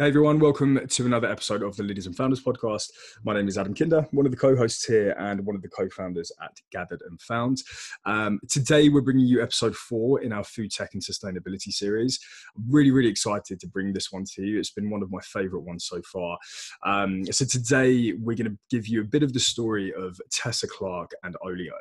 Hey everyone, welcome to another episode of the Leaders and Founders podcast. My name is Adam Kinder, one of the co-hosts here and one of the co-founders at Gathered and Found. Um, today we're bringing you episode four in our food tech and sustainability series. I'm really, really excited to bring this one to you. It's been one of my favorite ones so far. Um, so today we're going to give you a bit of the story of Tessa Clarke and Olio.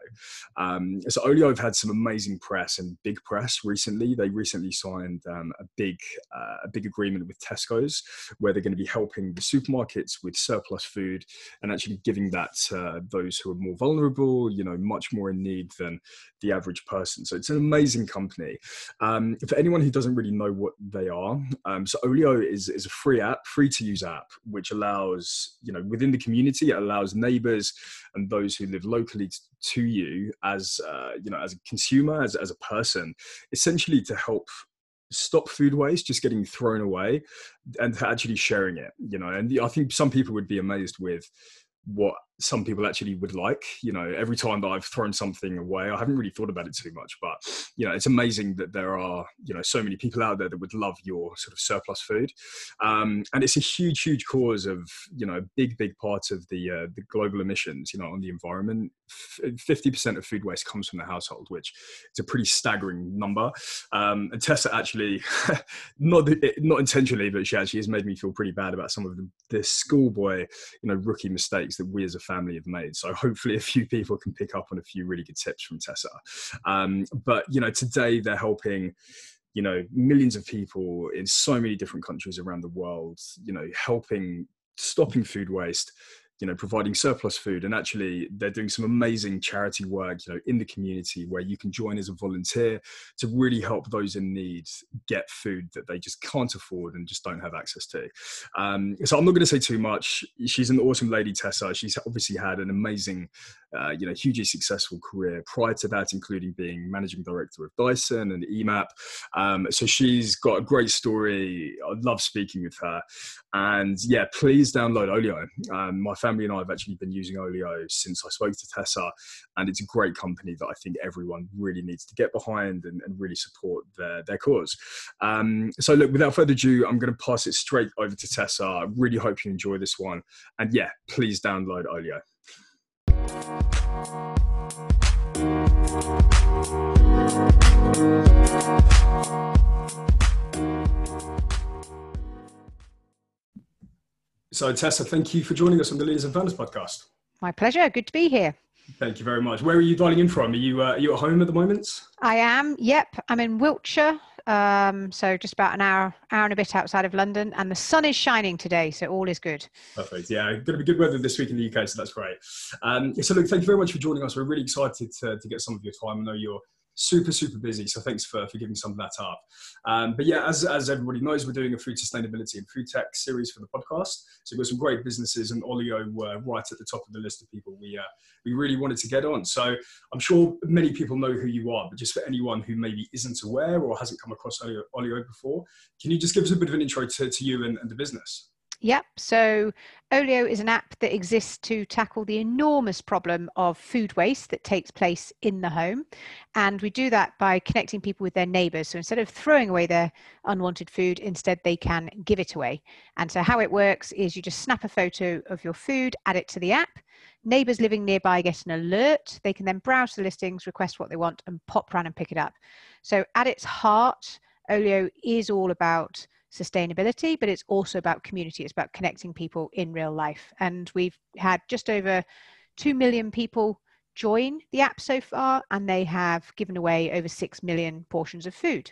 Um, so Olio have had some amazing press and big press recently. They recently signed um, a big, uh, a big agreement with Tesco's where they're going to be helping the supermarkets with surplus food and actually giving that to those who are more vulnerable, you know, much more in need than the average person. So it's an amazing company. Um, for anyone who doesn't really know what they are, um, so Olio is, is a free app, free to use app, which allows, you know, within the community, it allows neighbors and those who live locally to you as, uh, you know, as a consumer, as, as a person, essentially to help stop food waste just getting thrown away and actually sharing it you know and i think some people would be amazed with what some people actually would like. You know, every time that I've thrown something away, I haven't really thought about it too much, but you know, it's amazing that there are you know so many people out there that would love your sort of surplus food, um, and it's a huge, huge cause of you know big, big part of the uh, the global emissions. You know, on the environment, fifty percent of food waste comes from the household, which is a pretty staggering number. Um, and Tessa actually, not not intentionally, but she actually has made me feel pretty bad about some of the, the schoolboy, you know, rookie mistakes that we as a family have made. So hopefully a few people can pick up on a few really good tips from Tessa. Um, but you know, today they're helping you know millions of people in so many different countries around the world you know helping stopping food waste you know providing surplus food and actually they're doing some amazing charity work you know in the community where you can join as a volunteer to really help those in need get food that they just can't afford and just don't have access to um, so i'm not going to say too much she's an awesome lady tessa she's obviously had an amazing uh, you know, hugely successful career prior to that, including being managing director of Dyson and EMAP. Um, so she's got a great story. I love speaking with her. And yeah, please download Olio. Um, my family and I have actually been using Olio since I spoke to Tessa, and it's a great company that I think everyone really needs to get behind and, and really support their, their cause. Um, so look, without further ado, I'm going to pass it straight over to Tessa. I really hope you enjoy this one. And yeah, please download Olio. So, Tessa, thank you for joining us on the Leaders and Founders podcast. My pleasure. Good to be here. Thank you very much. Where are you dialing in from? Are you uh, are you at home at the moment? I am. Yep, I'm in Wiltshire, um, so just about an hour, hour and a bit outside of London, and the sun is shining today, so all is good. Perfect. Yeah, going to be good weather this week in the UK, so that's great. Um, so, look, thank you very much for joining us. We're really excited to, to get some of your time. I know you're super super busy. So thanks for, for giving some of that up. Um, but yeah as, as everybody knows we're doing a food sustainability and food tech series for the podcast. So we've got some great businesses and olio were right at the top of the list of people we uh, we really wanted to get on. So i'm sure many people know who you are but just for anyone who maybe isn't aware or hasn't come across olio, olio before can you just give us a bit of an intro to, to you and, and the business Yep. So Olio is an app that exists to tackle the enormous problem of food waste that takes place in the home. And we do that by connecting people with their neighbors. So instead of throwing away their unwanted food, instead they can give it away. And so how it works is you just snap a photo of your food, add it to the app. Neighbors living nearby get an alert. They can then browse the listings, request what they want, and pop round and pick it up. So at its heart, Olio is all about sustainability, but it's also about community. It's about connecting people in real life. And we've had just over 2 million people join the app so far, and they have given away over 6 million portions of food.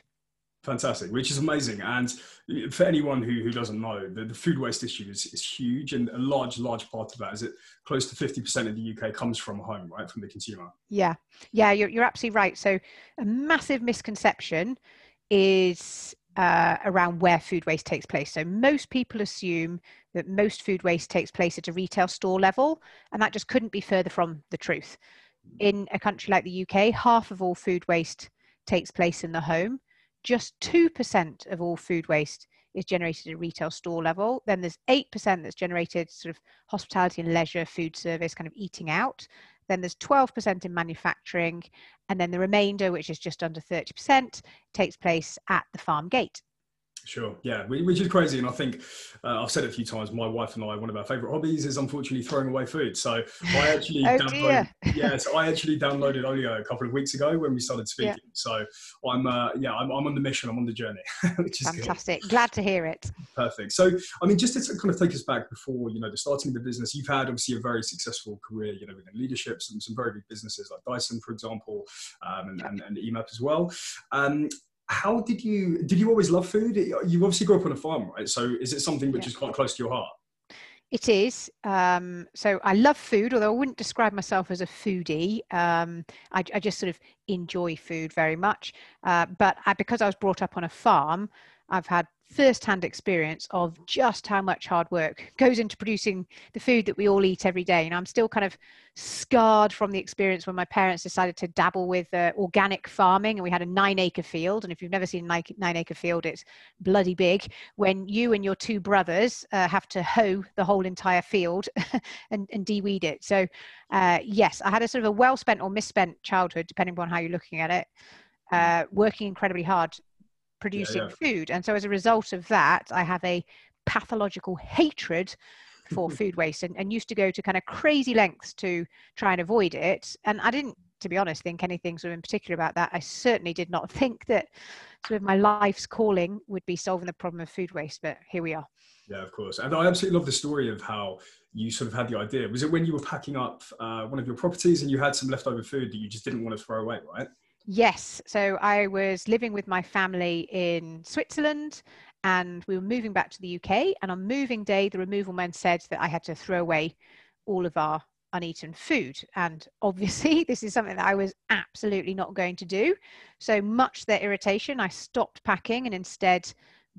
Fantastic, which is amazing. And for anyone who, who doesn't know, the, the food waste issue is, is huge. And a large, large part of that is it close to 50% of the UK comes from home, right, from the consumer. Yeah, yeah, you're, you're absolutely right. So a massive misconception is uh, around where food waste takes place. So most people assume that most food waste takes place at a retail store level, and that just couldn't be further from the truth. In a country like the UK, half of all food waste takes place in the home. Just 2% of all food waste is generated at retail store level. Then there's 8% that's generated sort of hospitality and leisure, food service, kind of eating out. Then there's 12% in manufacturing, and then the remainder, which is just under 30%, takes place at the farm gate. Sure. Yeah, which is crazy, and I think uh, I've said it a few times. My wife and I, one of our favourite hobbies is unfortunately throwing away food. So I actually oh downloaded, yeah, so I actually downloaded Olio a couple of weeks ago when we started speaking. Yeah. So I'm, uh, yeah, I'm, I'm, on the mission. I'm on the journey, which is fantastic. Good. Glad to hear it. Perfect. So I mean, just to kind of take us back before you know the starting of the business, you've had obviously a very successful career, you know, within leadership, some some very big businesses like Dyson, for example, um, and, and, and EMAP as well. Um, how did you did you always love food you obviously grew up on a farm right so is it something which yeah. is quite close to your heart it is. Um, so I love food, although I wouldn't describe myself as a foodie. Um, I, I, just sort of enjoy food very much. Uh, but I, because I was brought up on a farm, I've had first-hand experience of just how much hard work goes into producing the food that we all eat every day. And i'm still kind of scarred from the experience when my parents decided to dabble with uh, organic farming and we had a nine acre field. And if you've never seen a nine, acre field it's bloody big. When you and your two brothers uh, have to hoe the whole entire field and, and de-weed it. So uh, yes i had a sort of a well spent or misspent childhood depending on how you're looking at it uh, working incredibly hard producing yeah, yeah. food. And so as a result of that, I have a pathological hatred for food waste and, and used to go to kind of crazy lengths to try and avoid it. And I didn't, to be honest, think anything sort of in particular about that. I certainly did not think that sort of my life's calling would be solving the problem of food waste, but here we are. Yeah, of course. And I absolutely love the story of how you sort of had the idea. Was it when you were packing up uh, one of your properties and you had some leftover food that you just didn't want to throw away, right? Yes. So I was living with my family in Switzerland and we were moving back to the UK. And on moving day, the removal men said that I had to throw away all of our uneaten food. And obviously, this is something that I was absolutely not going to do. So much their irritation, I stopped packing and instead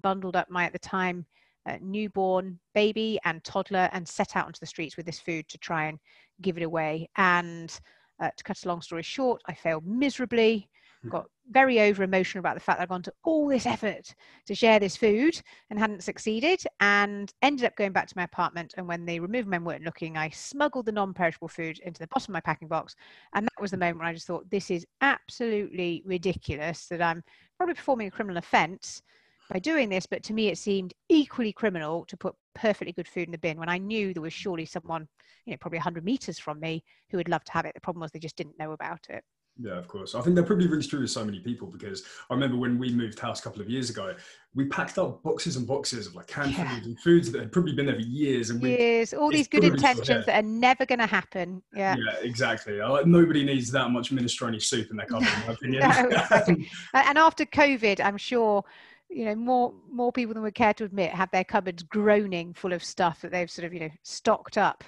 bundled up my, at the time, uh, newborn baby and toddler and set out onto the streets with this food to try and give it away. And uh, to cut a long story short, I failed miserably, hmm. got very over emotional about the fact that I'd gone to all this effort to share this food and hadn't succeeded, and ended up going back to my apartment. And when the removal men weren't looking, I smuggled the non perishable food into the bottom of my packing box. And that was the moment when I just thought, this is absolutely ridiculous that I'm probably performing a criminal offense by doing this, but to me it seemed equally criminal to put perfectly good food in the bin when I knew there was surely someone, you know, probably 100 meters from me who would love to have it. The problem was they just didn't know about it. Yeah, of course. I think that probably rings true with so many people because I remember when we moved house a couple of years ago, we packed up boxes and boxes of like canned yeah. and foods that had probably been there for years and years. All these good intentions that are never going to happen. Yeah. Yeah, exactly. Like, nobody needs that much minestrone soup in their cupboard, in my opinion. no, exactly. and after COVID, I'm sure you know more more people than would care to admit have their cupboards groaning full of stuff that they've sort of you know stocked up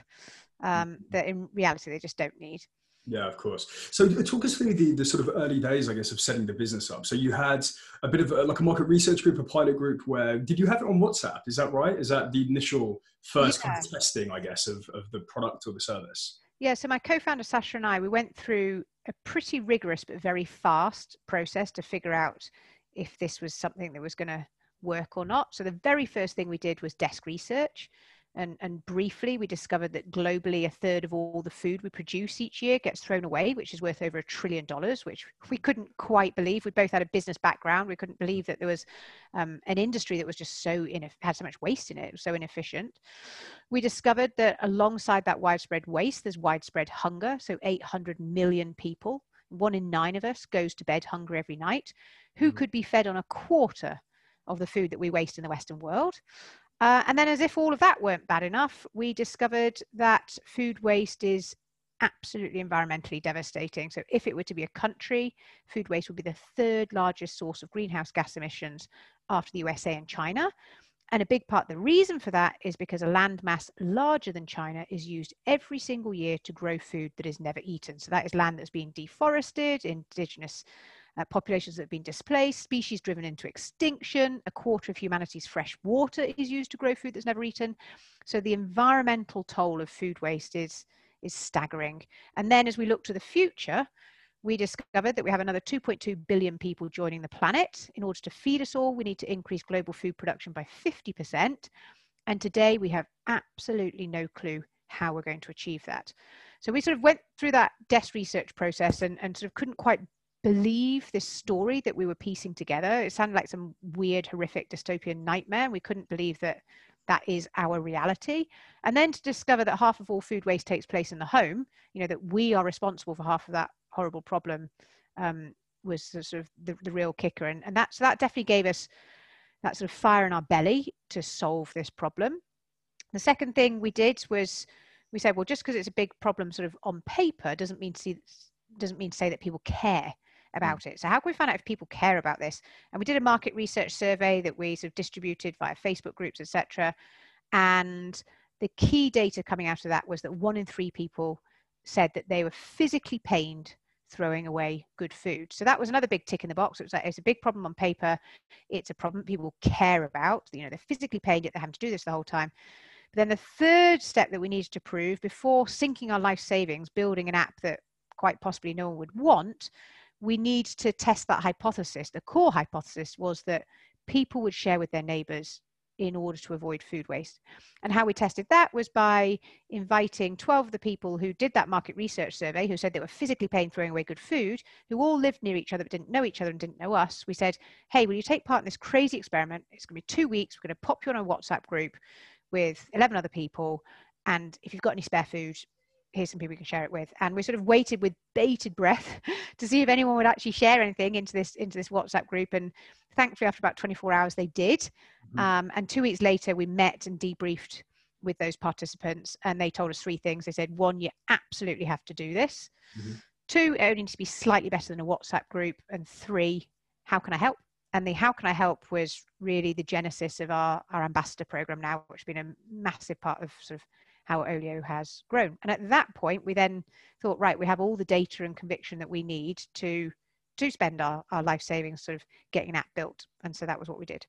um, mm-hmm. that in reality they just don't need. Yeah of course. So uh, talk us through the, the sort of early days i guess of setting the business up. So you had a bit of a, like a market research group a pilot group where did you have it on whatsapp? Is that right? Is that the initial first yeah. kind of testing i guess of, of the product or the service? Yeah so my co-founder Saasha and i we went through a pretty rigorous but very fast process to figure out if this was something that was going to work or not. So the very first thing we did was desk research. And, and briefly, we discovered that globally, a third of all the food we produce each year gets thrown away, which is worth over a trillion dollars, which we couldn't quite believe. We both had a business background. We couldn't believe that there was um, an industry that was just so ineff- had so much waste in it, so inefficient. We discovered that alongside that widespread waste, there's widespread hunger. So 800 million people, one in nine of us, goes to bed hungry every night who mm. could be fed on a quarter of the food that we waste in the Western world. Uh, and then, as if all of that weren't bad enough, we discovered that food waste is absolutely environmentally devastating. So, if it were to be a country, food waste would be the third largest source of greenhouse gas emissions after the USA and China. And a big part the reason for that is because a landmass larger than China is used every single year to grow food that is never eaten. So, that is land that's being deforested, indigenous uh, populations that have been displaced, species driven into extinction, a quarter of humanity's fresh water is used to grow food that's never eaten. So the environmental toll of food waste is, is staggering. And then as we look to the future, we discovered that we have another 2.2 billion people joining the planet. In order to feed us all, we need to increase global food production by 50%. And today we have absolutely no clue how we're going to achieve that. So we sort of went through that desk research process and, and sort of couldn't quite believe this story that we were piecing together. It sounded like some weird, horrific dystopian nightmare. We couldn't believe that that is our reality. And then to discover that half of all food waste takes place in the home, you know, that we are responsible for half of that horrible problem um, was sort of the, the real kicker. And, and that, so that definitely gave us that sort of fire in our belly to solve this problem. The second thing we did was we said, well, just because it's a big problem sort of on paper doesn't mean to see, doesn't mean to say that people care mm. about it. So how can we find out if people care about this? And we did a market research survey that we sort of distributed via Facebook groups, etc. And the key data coming out of that was that one in three people said that they were physically pained throwing away good food. So that was another big tick in the box. It was like it's a big problem on paper. It's a problem people care about. You know, they're physically paying it. They're having to do this the whole time. But then the third step that we needed to prove before sinking our life savings, building an app that quite possibly no one would want, we need to test that hypothesis. The core hypothesis was that people would share with their neighbors in order to avoid food waste. And how we tested that was by inviting 12 of the people who did that market research survey, who said they were physically paying throwing away good food, who all lived near each other but didn't know each other and didn't know us. We said, hey, will you take part in this crazy experiment? It's going to be two weeks. We're going to pop you on a WhatsApp group with 11 other people. And if you've got any spare food, here's some people we can share it with. And we sort of waited with bated breath to see if anyone would actually share anything into this into this whatsapp group. And thankfully after about 24 hours they did. Mm-hmm. um, and two weeks later we met and debriefed with those participants and they told us three things. They said one you absolutely have to do this. Mm-hmm. two it only needs to be slightly better than a whatsapp group. And three how can i help? And the how can i help was really the genesis of our our ambassador program now which has been a massive part of sort of how Olio has grown. And at that point, we then thought, right, we have all the data and conviction that we need to to spend our, our life savings sort of getting that built. And so that was what we did.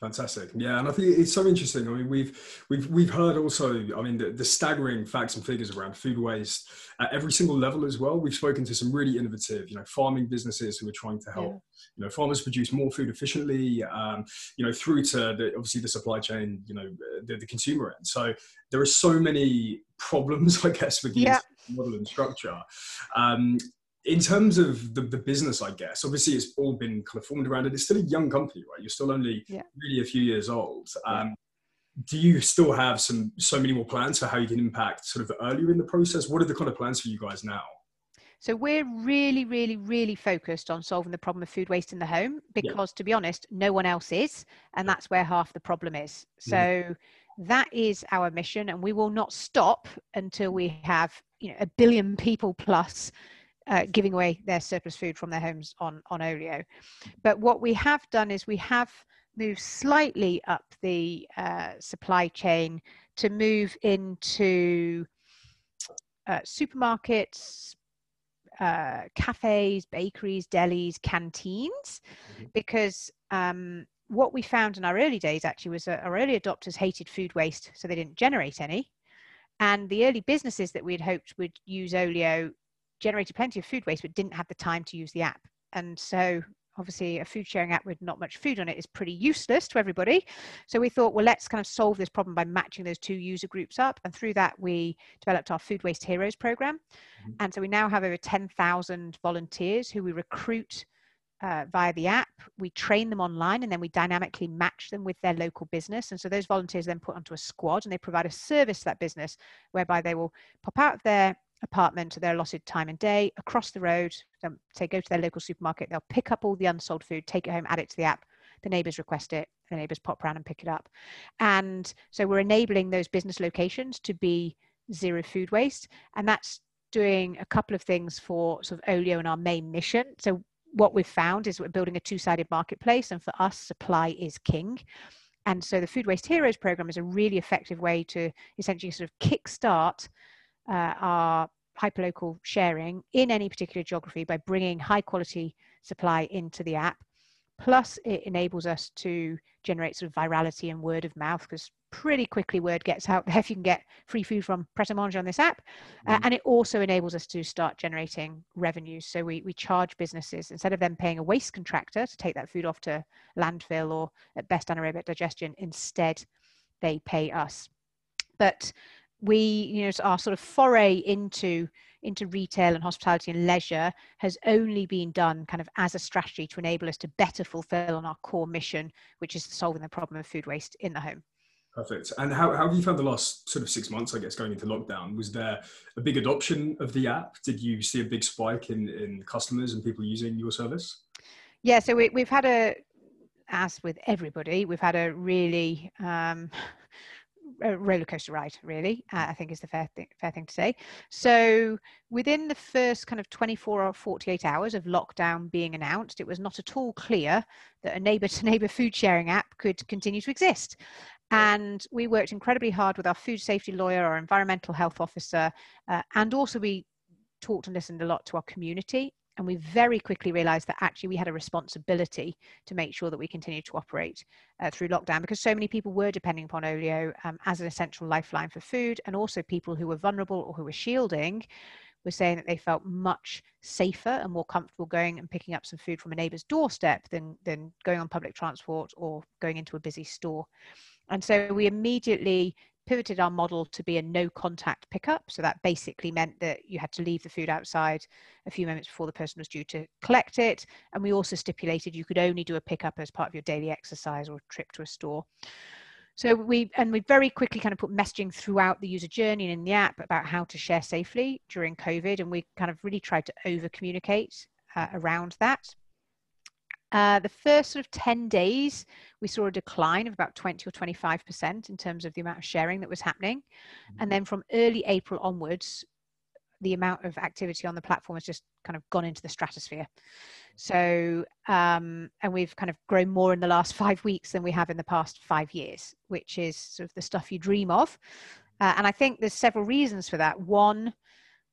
Fantastic. Yeah, and I think it's so interesting. I mean, we've we've we've heard also. I mean, the, the staggering facts and figures around food waste at every single level as well. We've spoken to some really innovative, you know, farming businesses who are trying to help, yeah. you know, farmers produce more food efficiently. Um, you know, through to the, obviously the supply chain, you know, the, the, consumer end. So there are so many problems, I guess, with the yeah. model and structure. Um, in terms of the, the business, I guess, obviously it's all been kind of formed around it. It's still a young company, right? You're still only yeah. really a few years old. Um, do you still have some so many more plans for how you can impact sort of earlier in the process? What are the kind of plans for you guys now? So we're really, really, really focused on solving the problem of food waste in the home because, yeah. to be honest, no one else is, and that's where half the problem is. So mm. that is our mission, and we will not stop until we have you know a billion people plus uh, giving away their surplus food from their homes on, on Olio. But what we have done is we have moved slightly up the uh, supply chain to move into uh, supermarkets, uh, cafes, bakeries, delis, canteens, mm-hmm. because um, what we found in our early days actually was that our early adopters hated food waste, so they didn't generate any. And the early businesses that we had hoped would use Olio generated plenty of food waste but didn't have the time to use the app. And so obviously a food sharing app with not much food on it is pretty useless to everybody. So we thought, well, let's kind of solve this problem by matching those two user groups up. And through that, we developed our Food Waste Heroes program. Mm-hmm. And so we now have over 10,000 volunteers who we recruit uh, via the app. We train them online and then we dynamically match them with their local business. And so those volunteers then put onto a squad and they provide a service to that business whereby they will pop out of their apartment their allotted time and day across the road say go to their local supermarket they'll pick up all the unsold food take it home add it to the app the neighbors request it the neighbors pop around and pick it up. And so we're enabling those business locations to be zero food waste and that's doing a couple of things for sort of olio and our main mission. So what we've found is we're building a two-sided marketplace and for us supply is king. And so the food waste heroes program is a really effective way to essentially sort of kickstart uh, our hyperlocal sharing in any particular geography by bringing high quality supply into the app. Plus, it enables us to generate sort of virality and word of mouth because pretty quickly word gets out there if you can get free food from Pret a Manger on this app. Uh, mm. and it also enables us to start generating revenues. So we, we charge businesses, instead of them paying a waste contractor to take that food off to landfill or at best anaerobic digestion, instead they pay us. But we, you know, our sort of foray into into retail and hospitality and leisure has only been done kind of as a strategy to enable us to better fulfill on our core mission, which is solving the problem of food waste in the home. Perfect. And how, how have you found the last sort of six months, I guess, going into lockdown? Was there a big adoption of the app? Did you see a big spike in, in customers and people using your service? Yeah, so we, we've had a, as with everybody, we've had a really um, a roller coaster ride, really, uh, I think is the fair, th- fair thing to say. So, within the first kind of 24 or 48 hours of lockdown being announced, it was not at all clear that a neighbour to neighbour food sharing app could continue to exist. And we worked incredibly hard with our food safety lawyer, our environmental health officer, uh, and also we talked and listened a lot to our community and we very quickly realized that actually we had a responsibility to make sure that we continued to operate uh, through lockdown because so many people were depending upon olio um, as an essential lifeline for food and also people who were vulnerable or who were shielding were saying that they felt much safer and more comfortable going and picking up some food from a neighbor's doorstep than, than going on public transport or going into a busy store. And so we immediately pivoted our model to be a no contact pickup. So that basically meant that you had to leave the food outside a few moments before the person was due to collect it. And we also stipulated you could only do a pickup as part of your daily exercise or trip to a store. So we and we very quickly kind of put messaging throughout the user journey and in the app about how to share safely during COVID, and we kind of really tried to over communicate uh, around that. Uh, the first sort of 10 days, we saw a decline of about 20 or 25% in terms of the amount of sharing that was happening. Mm-hmm. And then from early April onwards, the amount of activity on the platform has just kind of gone into the stratosphere. So, um, and we've kind of grown more in the last five weeks than we have in the past five years, which is sort of the stuff you dream of. Uh, and I think there's several reasons for that. One,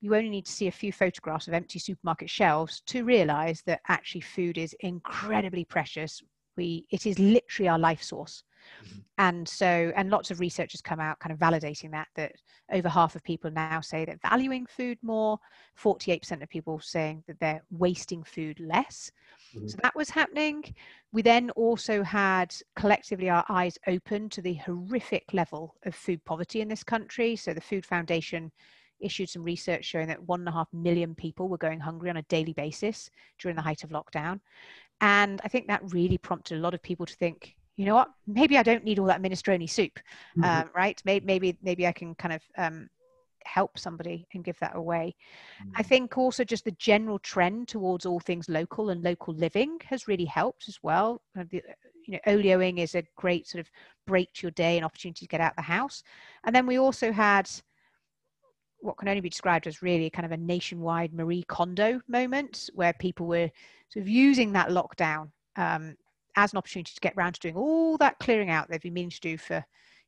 you only need to see a few photographs of empty supermarket shelves to realize that actually food is incredibly precious. We it is literally our life source. Mm-hmm. and so and lots of research has come out kind of validating that that over half of people now say that valuing food more. 48% of people saying that they're wasting food less. Mm-hmm. so that was happening. We then also had collectively our eyes open to the horrific level of food poverty in this country. So the food foundation issued some research showing that one and a half million people were going hungry on a daily basis during the height of lockdown. And I think that really prompted a lot of people to think, you know what, maybe I don't need all that minestrone soup, mm-hmm. um, right? Maybe, maybe, maybe I can kind of um, help somebody and give that away. Mm-hmm. I think also just the general trend towards all things local and local living has really helped as well. You know, olioing is a great sort of break to your day and opportunity to get out the house. And then we also had what can only be described as really kind of a nationwide Marie Kondo moment where people were sort of using that lockdown um, as an opportunity to get around to doing all that clearing out they've been meaning to do for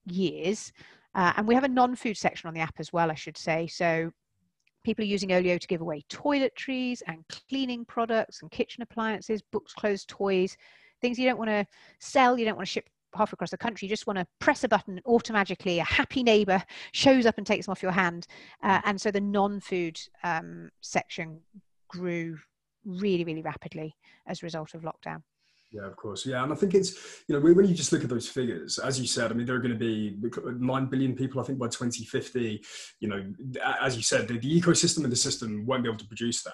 years. Uh, and we have a non-food section on the app as well, I should say. So people are using Olio to give away toiletries and cleaning products and kitchen appliances, books, clothes, toys, things you don't want to sell, you don't want to ship half across the country, you just want to press a button and automatically a happy neighbor shows up and takes them off your hand. Uh, and so the non-food um, section grew really, really rapidly as a result of lockdown. Yeah, of course. Yeah, and I think it's you know when you just look at those figures, as you said, I mean there are going to be nine billion people, I think, by 2050. You know, as you said, the, the ecosystem and the system won't be able to produce that.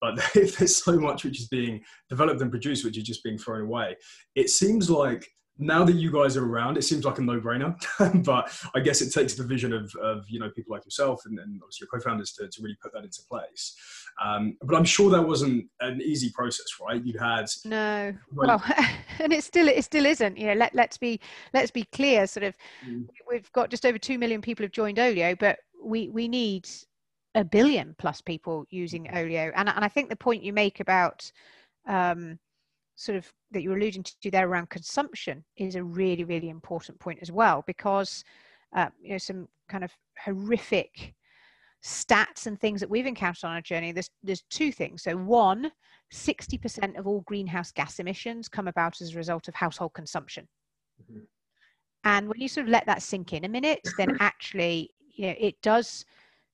But if there's so much which is being developed and produced, which is just being thrown away, it seems like now that you guys are around, it seems like a no-brainer. but I guess it takes the vision of, of you know people like yourself and, and obviously your co-founders to, to really put that into place. Um, but I'm sure that wasn't an easy process, right? You had no, well, and it still it still isn't. You know, let let's be let's be clear. Sort of, mm. we've got just over two million people have joined Olio, but we we need a billion plus people using mm. Olio. And and I think the point you make about um, sort of that you're alluding to there around consumption is a really really important point as well because uh, you know some kind of horrific stats and things that we've encountered on our journey there's there's two things so one 60% of all greenhouse gas emissions come about as a result of household consumption mm-hmm. and when you sort of let that sink in a minute then actually you know it does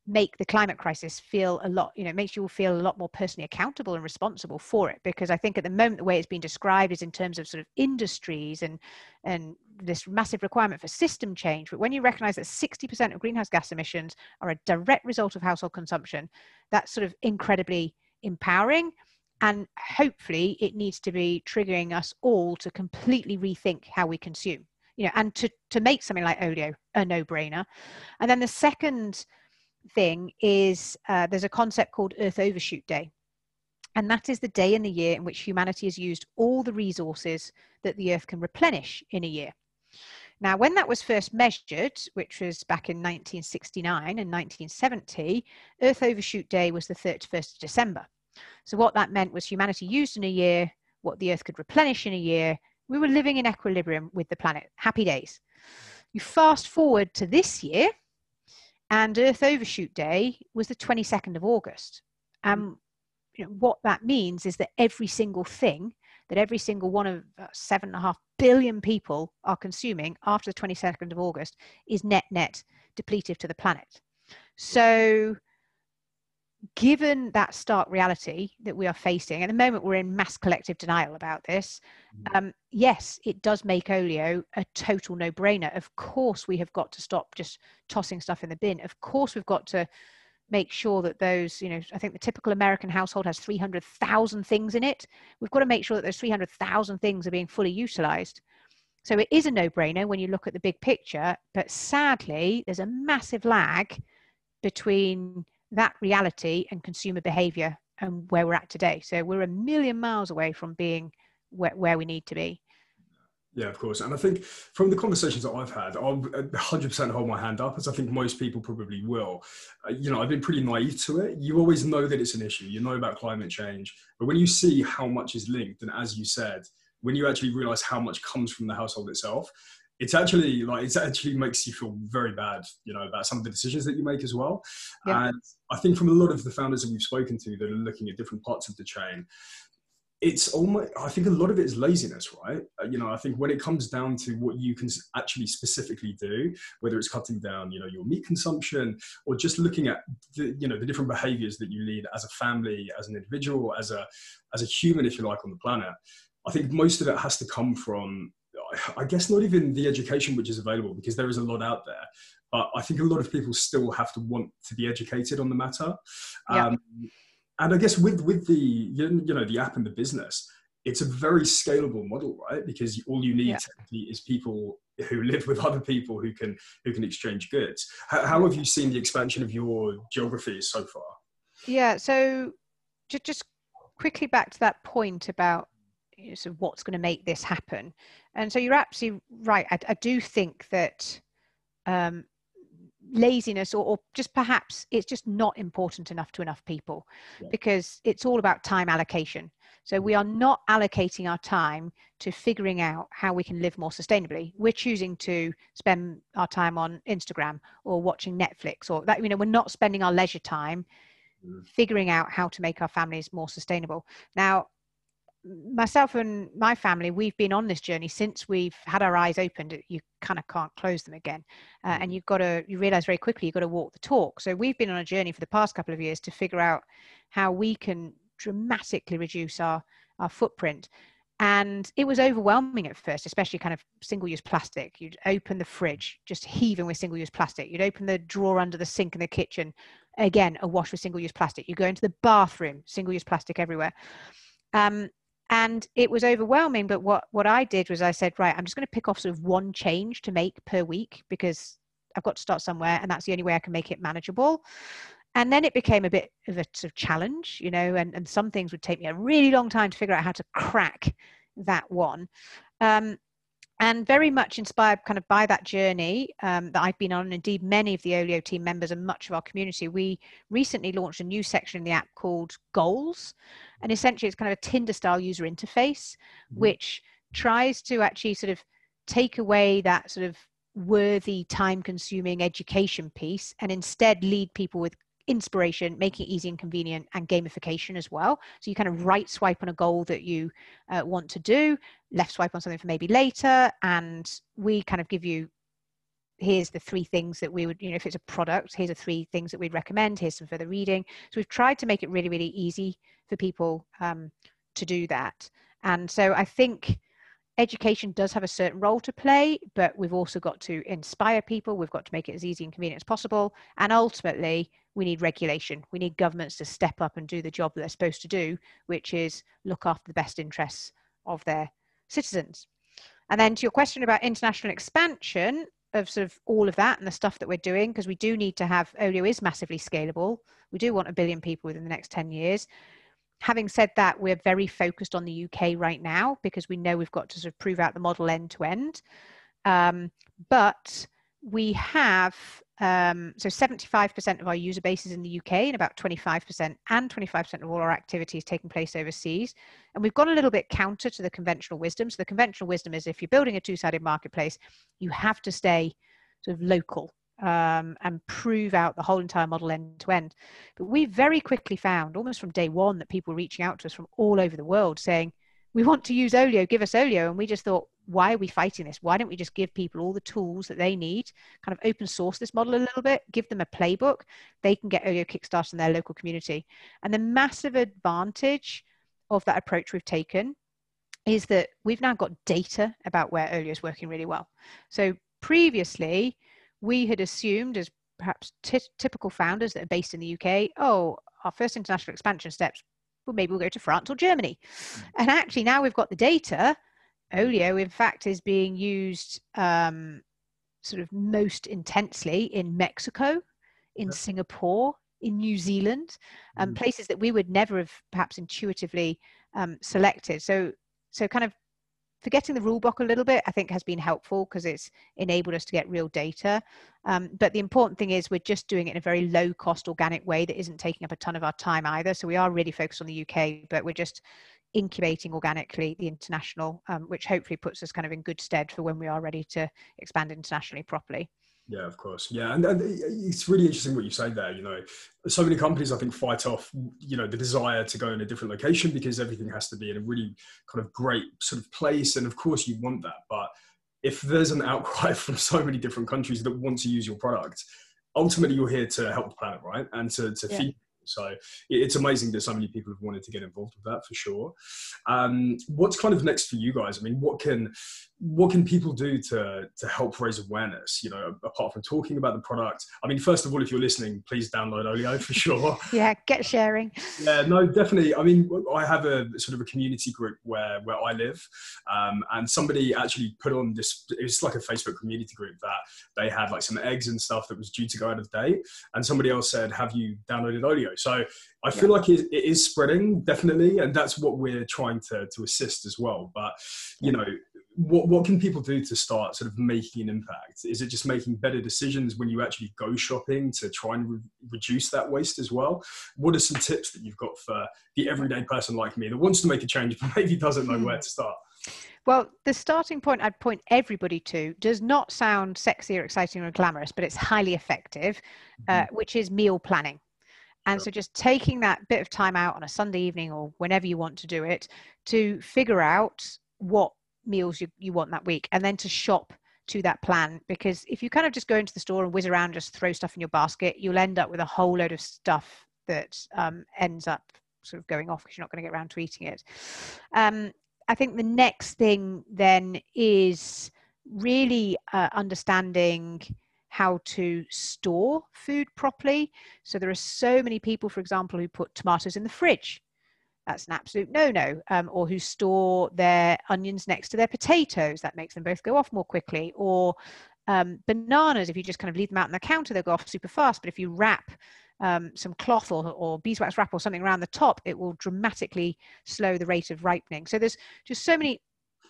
make the climate crisis feel a lot you know it makes you feel a lot more personally accountable and responsible for it because i think at the moment the way it's been described is in terms of sort of industries and and this massive requirement for system change. But when you recognize that 60% of greenhouse gas emissions are a direct result of household consumption that's sort of incredibly empowering. And hopefully it needs to be triggering us all to completely rethink how we consume you know and to to make something like Olio a no-brainer. And then the second thing is uh, there's a concept called Earth Overshoot Day. And that is the day in the year in which humanity has used all the resources that the Earth can replenish in a year. Now, when that was first measured, which was back in 1969 and 1970, Earth Overshoot Day was the 31st of December. So, what that meant was humanity used in a year what the Earth could replenish in a year. We were living in equilibrium with the planet. Happy days. You fast forward to this year, and Earth Overshoot Day was the 22nd of August. Um, you know, what that means is that every single thing that every single one of uh, seven and a half billion people are consuming after the 22nd of August is net net depletive to the planet. So given that stark reality that we are facing, at the moment we're in mass collective denial about this, mm-hmm. um, yes, it does make Olio a total no brainer. Of course, we have got to stop just tossing stuff in the bin. Of course, we've got to make sure that those, you know, I think the typical American household has 300,000 things in it. We've got to make sure that those 300,000 things are being fully utilized. So it is a no brainer when you look at the big picture, but sadly, there's a massive lag between that reality and consumer behavior and where we're at today. So we're a million miles away from being where, where we need to be. Yeah, of course. And I think from the conversations that I've had, I'll 100% hold my hand up, as I think most people probably will. Uh, you know, I've been pretty naive to it. You always know that it's an issue, you know about climate change. But when you see how much is linked, and as you said, when you actually realize how much comes from the household itself, it's actually like it actually makes you feel very bad, you know, about some of the decisions that you make as well. Yeah. And I think from a lot of the founders that we've spoken to that are looking at different parts of the chain, it's almost i think a lot of it is laziness right uh, you know i think when it comes down to what you can actually specifically do whether it's cutting down you know your meat consumption or just looking at the you know the different behaviors that you lead as a family as an individual as a as a human if you like on the planet i think most of it has to come from I guess not even the education which is available because there is a lot out there. But I think a lot of people still have to want to be educated on the matter. Yeah. Um, and I guess with with the you know the app and the business, it's a very scalable model, right? Because all you need yeah. is people who live with other people who can who can exchange goods. How, how have you seen the expansion of your geography so far? Yeah, so just quickly back to that point about you know, sort of what's going to make this happen. And so you're absolutely right. I, I do think that um, laziness or, or, just perhaps it's just not important enough to enough people yeah. because it's all about time allocation. So we are not allocating our time to figuring out how we can live more sustainably. We're choosing to spend our time on Instagram or watching Netflix or that, you know, we're not spending our leisure time mm. figuring out how to make our families more sustainable. Now, myself and my family we've been on this journey since we've had our eyes opened you kind of can't close them again. Uh, and mm-hmm. you've got to you realize very quickly you've got to walk the talk. So we've been on a journey for the past couple of years to figure out how we can dramatically reduce our our footprint. And it was overwhelming at first especially kind of single use plastic. You'd open the fridge just heaving with single use plastic. You'd open the drawer under the sink in the kitchen again a wash with single use plastic. You go into the bathroom single use plastic everywhere. Um, and it was overwhelming but what what i did was i said right i'm just going to pick off sort of one change to make per week because i've got to start somewhere and that's the only way i can make it manageable. And then it became a bit of a sort of challenge you know and, and some things would take me a really long time to figure out how to crack that one. Um, and very much inspired kind of by that journey um, that I've been on, and indeed many of the Olio team members and much of our community, we recently launched a new section in the app called Goals. And essentially, it's kind of a Tinder style user interface, mm-hmm. which tries to actually sort of take away that sort of worthy, time consuming education piece and instead lead people with inspiration, making it easy and convenient, and gamification as well. So you kind of right swipe on a goal that you uh, want to do, left swipe on something for maybe later, and we kind of give you here's the three things that we would you know if it's a product here's the three things that we'd recommend here's some further reading so we've tried to make it really really easy for people um, to do that and so i think education does have a certain role to play but we've also got to inspire people we've got to make it as easy and convenient as possible and ultimately we need regulation we need governments to step up and do the job that they're supposed to do which is look after the best interests of their citizens and then to your question about international expansion of sort of all of that and the stuff that we're doing, because we do need to have Olio is massively scalable. We do want a billion people within the next 10 years. Having said that, we're very focused on the UK right now because we know we've got to sort of prove out the model end to end. Um, but we have um, so 75% of our user base is in the UK and about 25% and 25% of all our activities taking place overseas. And we've gone a little bit counter to the conventional wisdom. So the conventional wisdom is if you're building a two-sided marketplace, you have to stay sort of local um, and prove out the whole entire model end to end. But we very quickly found, almost from day one, that people were reaching out to us from all over the world saying, we want to use Olio, give us Olio. And we just thought, why are we fighting this? Why don't we just give people all the tools that they need, kind of open source this model a little bit, give them a playbook, they can get Olio Kickstarted in their local community. And the massive advantage of that approach we've taken is that we've now got data about where Olio is working really well. So previously, we had assumed as perhaps t- typical founders that are based in the UK, oh, our first international expansion steps, well, maybe we'll go to France or Germany. Mm. And actually, now we've got the data Olio, in fact, is being used um, sort of most intensely in Mexico, in Singapore, in New Zealand, um, mm. places that we would never have perhaps intuitively um, selected. So, so kind of forgetting the rule book a little bit, I think has been helpful because it's enabled us to get real data. Um, but the important thing is we're just doing it in a very low cost organic way that isn't taking up a ton of our time either. So we are really focused on the UK, but we're just incubating organically the international, um, which hopefully puts us kind of in good stead for when we are ready to expand internationally properly. Yeah, of course. Yeah, and, and, it's really interesting what you say there. You know, so many companies I think fight off, you know, the desire to go in a different location because everything has to be in a really kind of great sort of place, and of course you want that. But if there's an outcry from so many different countries that want to use your product, ultimately you're here to help the planet, right, and to to yeah. feed so it's amazing that so many people have wanted to get involved with that for sure. Um, what's kind of next for you guys? I mean, what can what can people do to to help raise awareness? You know, apart from talking about the product. I mean, first of all, if you're listening, please download Olio for sure. yeah, get sharing. Yeah, no, definitely. I mean, I have a sort of a community group where where I live, um, and somebody actually put on this. It's like a Facebook community group that they had like some eggs and stuff that was due to go out of date, and somebody else said, "Have you downloaded Olio?" So I feel like it, it is spreading definitely, and that's what we're trying to to assist as well. But you know, what what can people do to start sort of making an impact? Is it just making better decisions when you actually go shopping to try and re- reduce that waste as well? What are some tips that you've got for the everyday person like me that wants to make a change but maybe doesn't know where to start? Well, the starting point I'd point everybody to does not sound sexy or exciting or glamorous, but it's highly effective, uh, mm-hmm. uh, which is meal planning. And so just taking that bit of time out on a Sunday evening or whenever you want to do it to figure out what meals you, you want that week and then to shop to that plan because if you kind of just go into the store and whiz around just throw stuff in your basket you'll end up with a whole load of stuff that um, ends up sort of going off because you're not going to get around to eating it. Um, i think the next thing then is really uh, understanding how to store food properly. So there are so many people for example who put tomatoes in the fridge that's an absolute no-no. Um, or who store their onions next to their potatoes, that makes them both go off more quickly. Or um, bananas, if you just kind of leave them out on the counter, they'll go off super fast. But if you wrap um, some cloth or, or beeswax wrap or something around the top, it will dramatically slow the rate of ripening. So there's just so many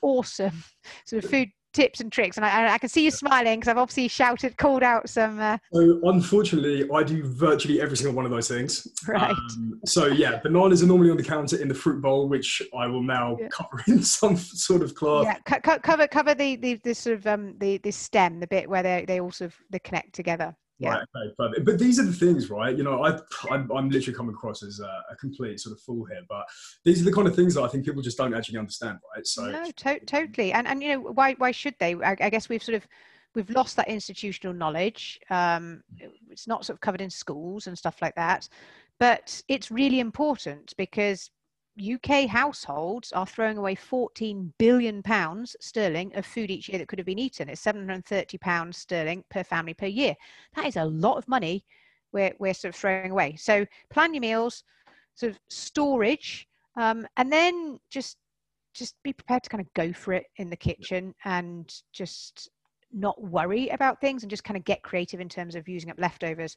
awesome sort of food tips and tricks and I, I can see you smiling because I've obviously shouted called out some uh... so unfortunately I do virtually every single one of those things. Right. Um, so yeah bananas are normally on the counter in the fruit bowl which I will now yeah. cover in some sort of cloth yeah co- cover cover the, the the sort of um the the stem the bit where they they all sort of they connect together yeah. Right, okay, perfect. But these are the things, right? You know, I, I'm, I'm literally coming across as a, a, complete sort of fool here, but these are the kind of things that I think people just don't actually understand, right? So no, to- totally. And and you know, why why should they? I, I guess we've sort of we've lost that institutional knowledge. Um, it's not sort of covered in schools and stuff like that. But it's really important because UK households are throwing away 14 billion pounds sterling of food each year that could have been eaten. It's 730 pounds sterling per family per year. That is a lot of money we're, we're sort of throwing away. So plan your meals, sort of storage, um, and then just just be prepared to kind of go for it in the kitchen and just not worry about things and just kind of get creative in terms of using up leftovers.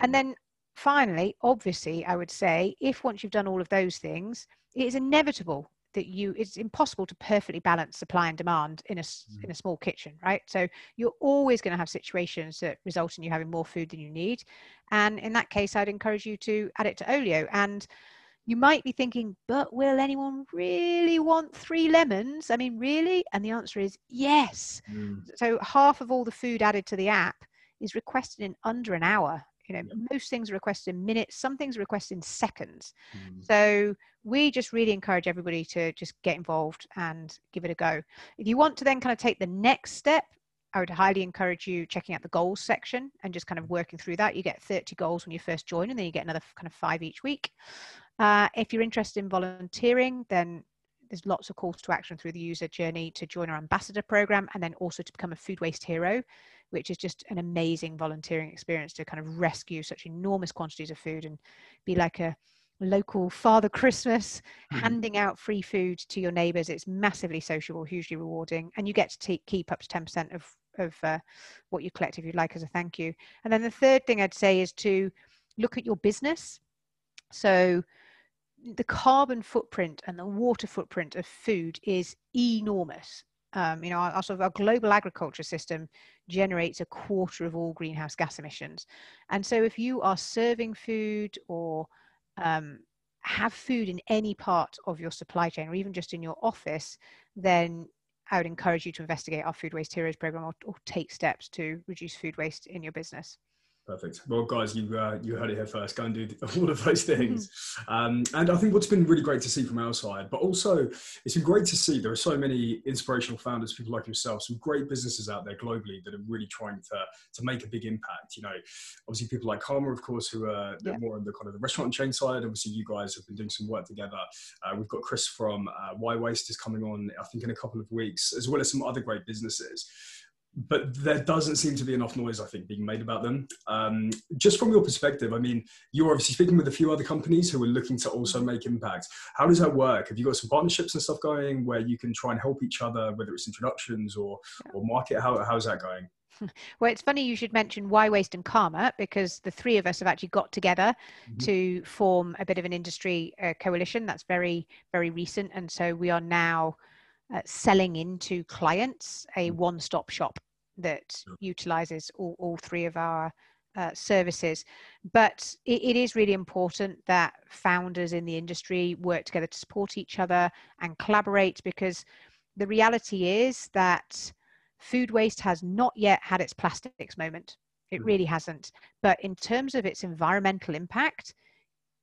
And then finally, obviously, I would say if once you've done all of those things, it is inevitable that you it's impossible to perfectly balance supply and demand in a mm. in a small kitchen right? So you're always going to have situations that result in you having more food than you need. And in that case i'd encourage you to add it to olio. And you might be thinking but will anyone really want three lemons? I mean really? And the answer is yes. Mm. so half of all the food added to the app is requested in under an hour you know most things are requested in minutes some things are requested in seconds. Mm. so we just really encourage everybody to just get involved and give it a go. If you want to then kind of take the next step i would highly encourage you checking out the goals section and just kind of working through that. You get 30 goals when you first join and then you get another kind of five each week. Uh, if you're interested in volunteering then there's lots of calls to action through the user journey to join our ambassador program and then also to become a food waste hero which is just an amazing volunteering experience to kind of rescue such enormous quantities of food and be like a local Father Christmas, mm-hmm. handing out free food to your neighbours. It's massively sociable, hugely rewarding, and you get to t- keep up to 10% of, of uh, what you collect if you'd like as a thank you. And then the third thing I'd say is to look at your business. So, the carbon footprint and the water footprint of food is enormous. Um, you know, our, sort of our global agriculture system generates a quarter of all greenhouse gas emissions. And so if you are serving food or um, have food in any part of your supply chain or even just in your office, then I would encourage you to investigate our Food Waste Heroes program or, or take steps to reduce food waste in your business. Perfect. Well, guys, you uh, you heard it here first. Go and do all of those things. Um, and I think what's been really great to see from our side, but also it's been great to see there are so many inspirational founders, people like yourself, some great businesses out there globally that are really trying to to make a big impact. You know, obviously people like Karma, of course, who are yeah. more on the kind of the restaurant chain side. Obviously, you guys have been doing some work together. Uh, we've got Chris from uh, Why Waste is coming on, I think, in a couple of weeks, as well as some other great businesses but there doesn't seem to be enough noise, I think, being made about them. Um, just from your perspective, I mean, you're obviously speaking with a few other companies who are looking to also make impact. How does that work? Have you got some partnerships and stuff going where you can try and help each other, whether it's introductions or, or market? How, how's that going? Well, it's funny you should mention Why Waste and Karma because the three of us have actually got together mm-hmm. to form a bit of an industry uh, coalition. That's very, very recent. And so we are now uh, selling into clients a mm. one stop shop that utilizes all, all three of our uh, services. But it, it is really important that founders in the industry work together to support each other and collaborate because the reality is that food waste has not yet had its plastics moment. It mm. really hasn't. But in terms of its environmental impact,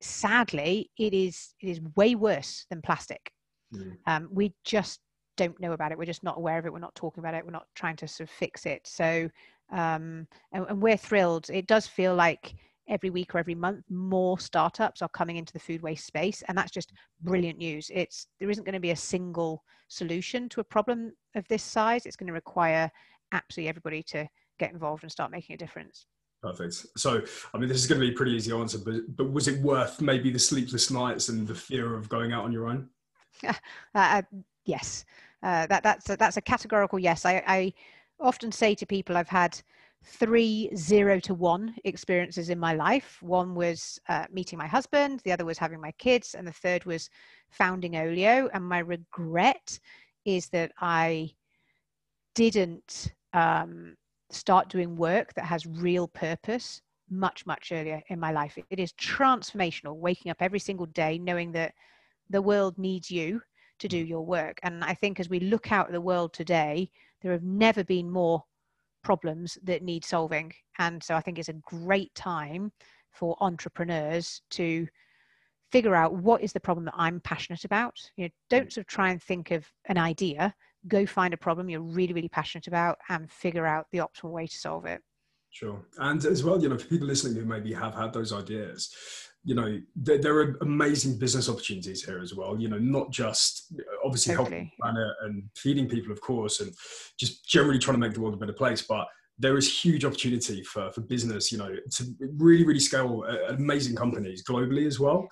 sadly, it is it is way worse than plastic. Mm. Um, we just don't know about it we're just not aware of it we're not talking about it we're not trying to sort of fix it. So um, and, and we're thrilled. It does feel like every week or every month more startups are coming into the food waste space and that's just brilliant news. It's there isn't going to be a single solution to a problem of this size. It's going to require absolutely everybody to get involved and start making a difference. Perfect. So, I mean, this is going to be a pretty easy answer, but but was it worth maybe the sleepless nights and the fear of going out on your own? uh, yes, uh, that that's a, that's a categorical yes. I, I often say to people, I've had three zero to one experiences in my life. One was uh, meeting my husband, the other was having my kids, and the third was founding Olio. And my regret is that I didn't um, start doing work that has real purpose much, much earlier in my life. It is transformational waking up every single day knowing that the world needs you to do mm. your work. And I think as we look out at the world today, there have never been more problems that need solving. And so I think it's a great time for entrepreneurs to figure out what is the problem that I'm passionate about. You know, don't mm. sort of try and think of an idea, go find a problem you're really, really passionate about and figure out the optimal way to solve it. Sure. And as well, you know, for people listening who maybe have had those ideas, you know, there, there are amazing business opportunities here as well. You know, not just obviously totally. helping the planet and feeding people, of course, and just generally trying to make the world a better place, but there is huge opportunity for, for business, you know, to really, really scale uh, amazing companies globally as well.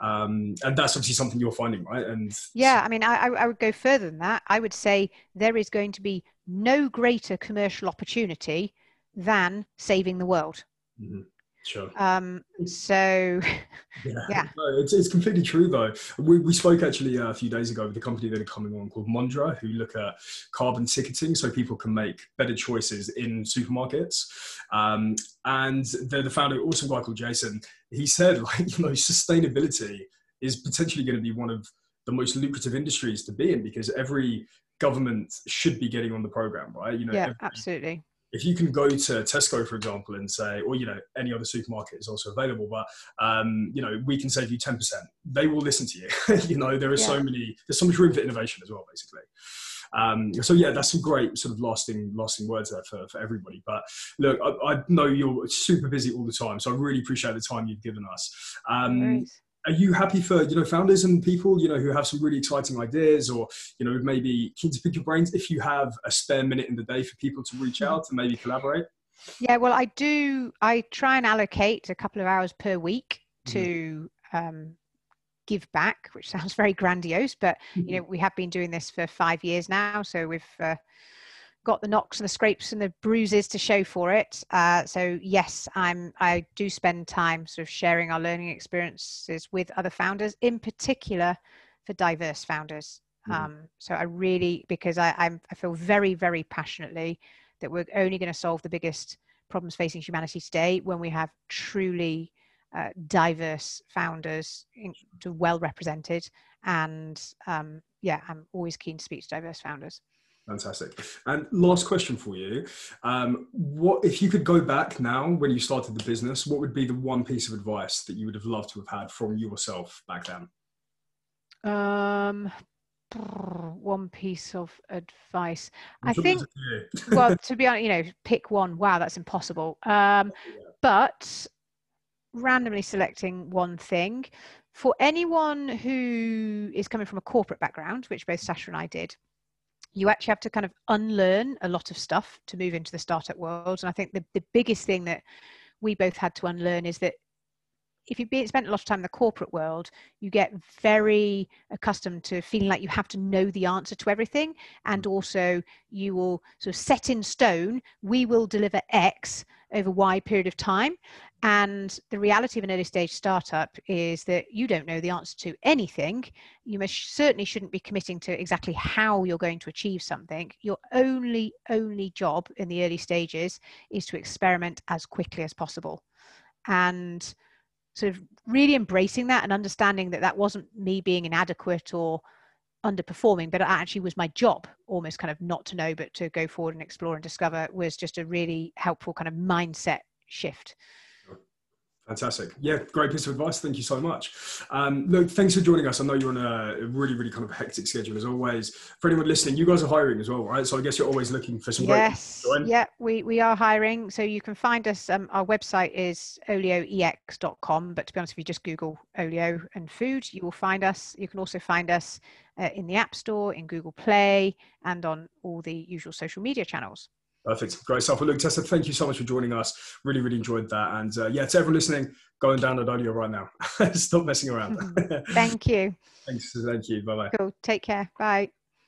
Um, and that's obviously something you're finding, right? And yeah, I mean, I, I would go further than that. I would say there is going to be no greater commercial opportunity than saving the world. Mm-hmm. Sure. Um, so, yeah, yeah. No, it's, it's completely true though. We, we spoke actually uh, a few days ago with a company that are coming on called Mondra, who look at carbon ticketing so people can make better choices in supermarkets. Um, and they're the founder, awesome guy called Jason. He said, like, you know, sustainability is potentially going to be one of the most lucrative industries to be in because every government should be getting on the program, right? You know, yeah, every, absolutely if you can go to Tesco, for example, and say, or you know, any other supermarket is also available, but um, you know, we can save you ten percent. They will listen to you. you know, there is yeah. so many. There's so much room for innovation as well, basically. Um, so yeah, that's some great sort of lasting, lasting words there for, for everybody. But look, I, I, know you're super busy all the time, so I really appreciate the time you've given us. Um, are you happy for you know founders and people you know who have some really exciting ideas or you know maybe keen to pick your brains if you have a spare minute in the day for people to reach out and maybe collaborate yeah well i do i try and allocate a couple of hours per week mm-hmm. to mm-hmm. um, give back which sounds very grandiose but mm-hmm. you know we have been doing this for five years now so we've uh, got the knocks and the scrapes and the bruises to show for it. Uh, so yes, I'm I do spend time sort of sharing our learning experiences with other founders, in particular for diverse founders. Mm-hmm. Um, so I really because I I'm, I feel very very passionately that we're only going to solve the biggest problems facing humanity today when we have truly uh, diverse founders, in, well represented, and um, yeah, I'm always keen to speak to diverse founders. Fantastic. And last question for you: um, What if you could go back now when you started the business? What would be the one piece of advice that you would have loved to have had from yourself back then? Um, one piece of advice. I think. well, to be honest, you know, pick one. Wow, that's impossible. Um, but randomly selecting one thing for anyone who is coming from a corporate background, which both Saasha and I did you actually have to kind of unlearn a lot of stuff to move into the startup world. And I think the, the biggest thing that we both had to unlearn is that if you've spent a lot of time in the corporate world, you get very accustomed to feeling like you have to know the answer to everything. And also, you will sort of set in stone, we will deliver X over a wide period of time. And the reality of an early stage startup is that you don't know the answer to anything. You must, certainly shouldn't be committing to exactly how you're going to achieve something. Your only, only job in the early stages is to experiment as quickly as possible. And sort of really embracing that and understanding that that wasn't me being inadequate or underperforming but it actually was my job almost kind of not to know but to go forward and explore and discover was just a really helpful kind of mindset shift Fantastic. Yeah, great piece of advice. Thank you so much. Um, look, thanks for joining us. I know you're on a really, really kind of hectic schedule as always. For anyone listening, you guys are hiring as well, right? So I guess you're always looking for some yes. Yeah, we, we are hiring. So you can find us. Um, our website is olioex.com. But to be honest, if you just Google Olio and food, you will find us. You can also find us uh, in the App Store, in Google Play, and on all the usual social media channels. Perfect. Great stuff. Well, look, Tessa, thank you so much for joining us. Really, really enjoyed that. And uh, yeah, to everyone listening, go and download Olio right now. Stop messing around. thank you. Thanks. Thank you. Bye bye. Cool. Take care. Bye.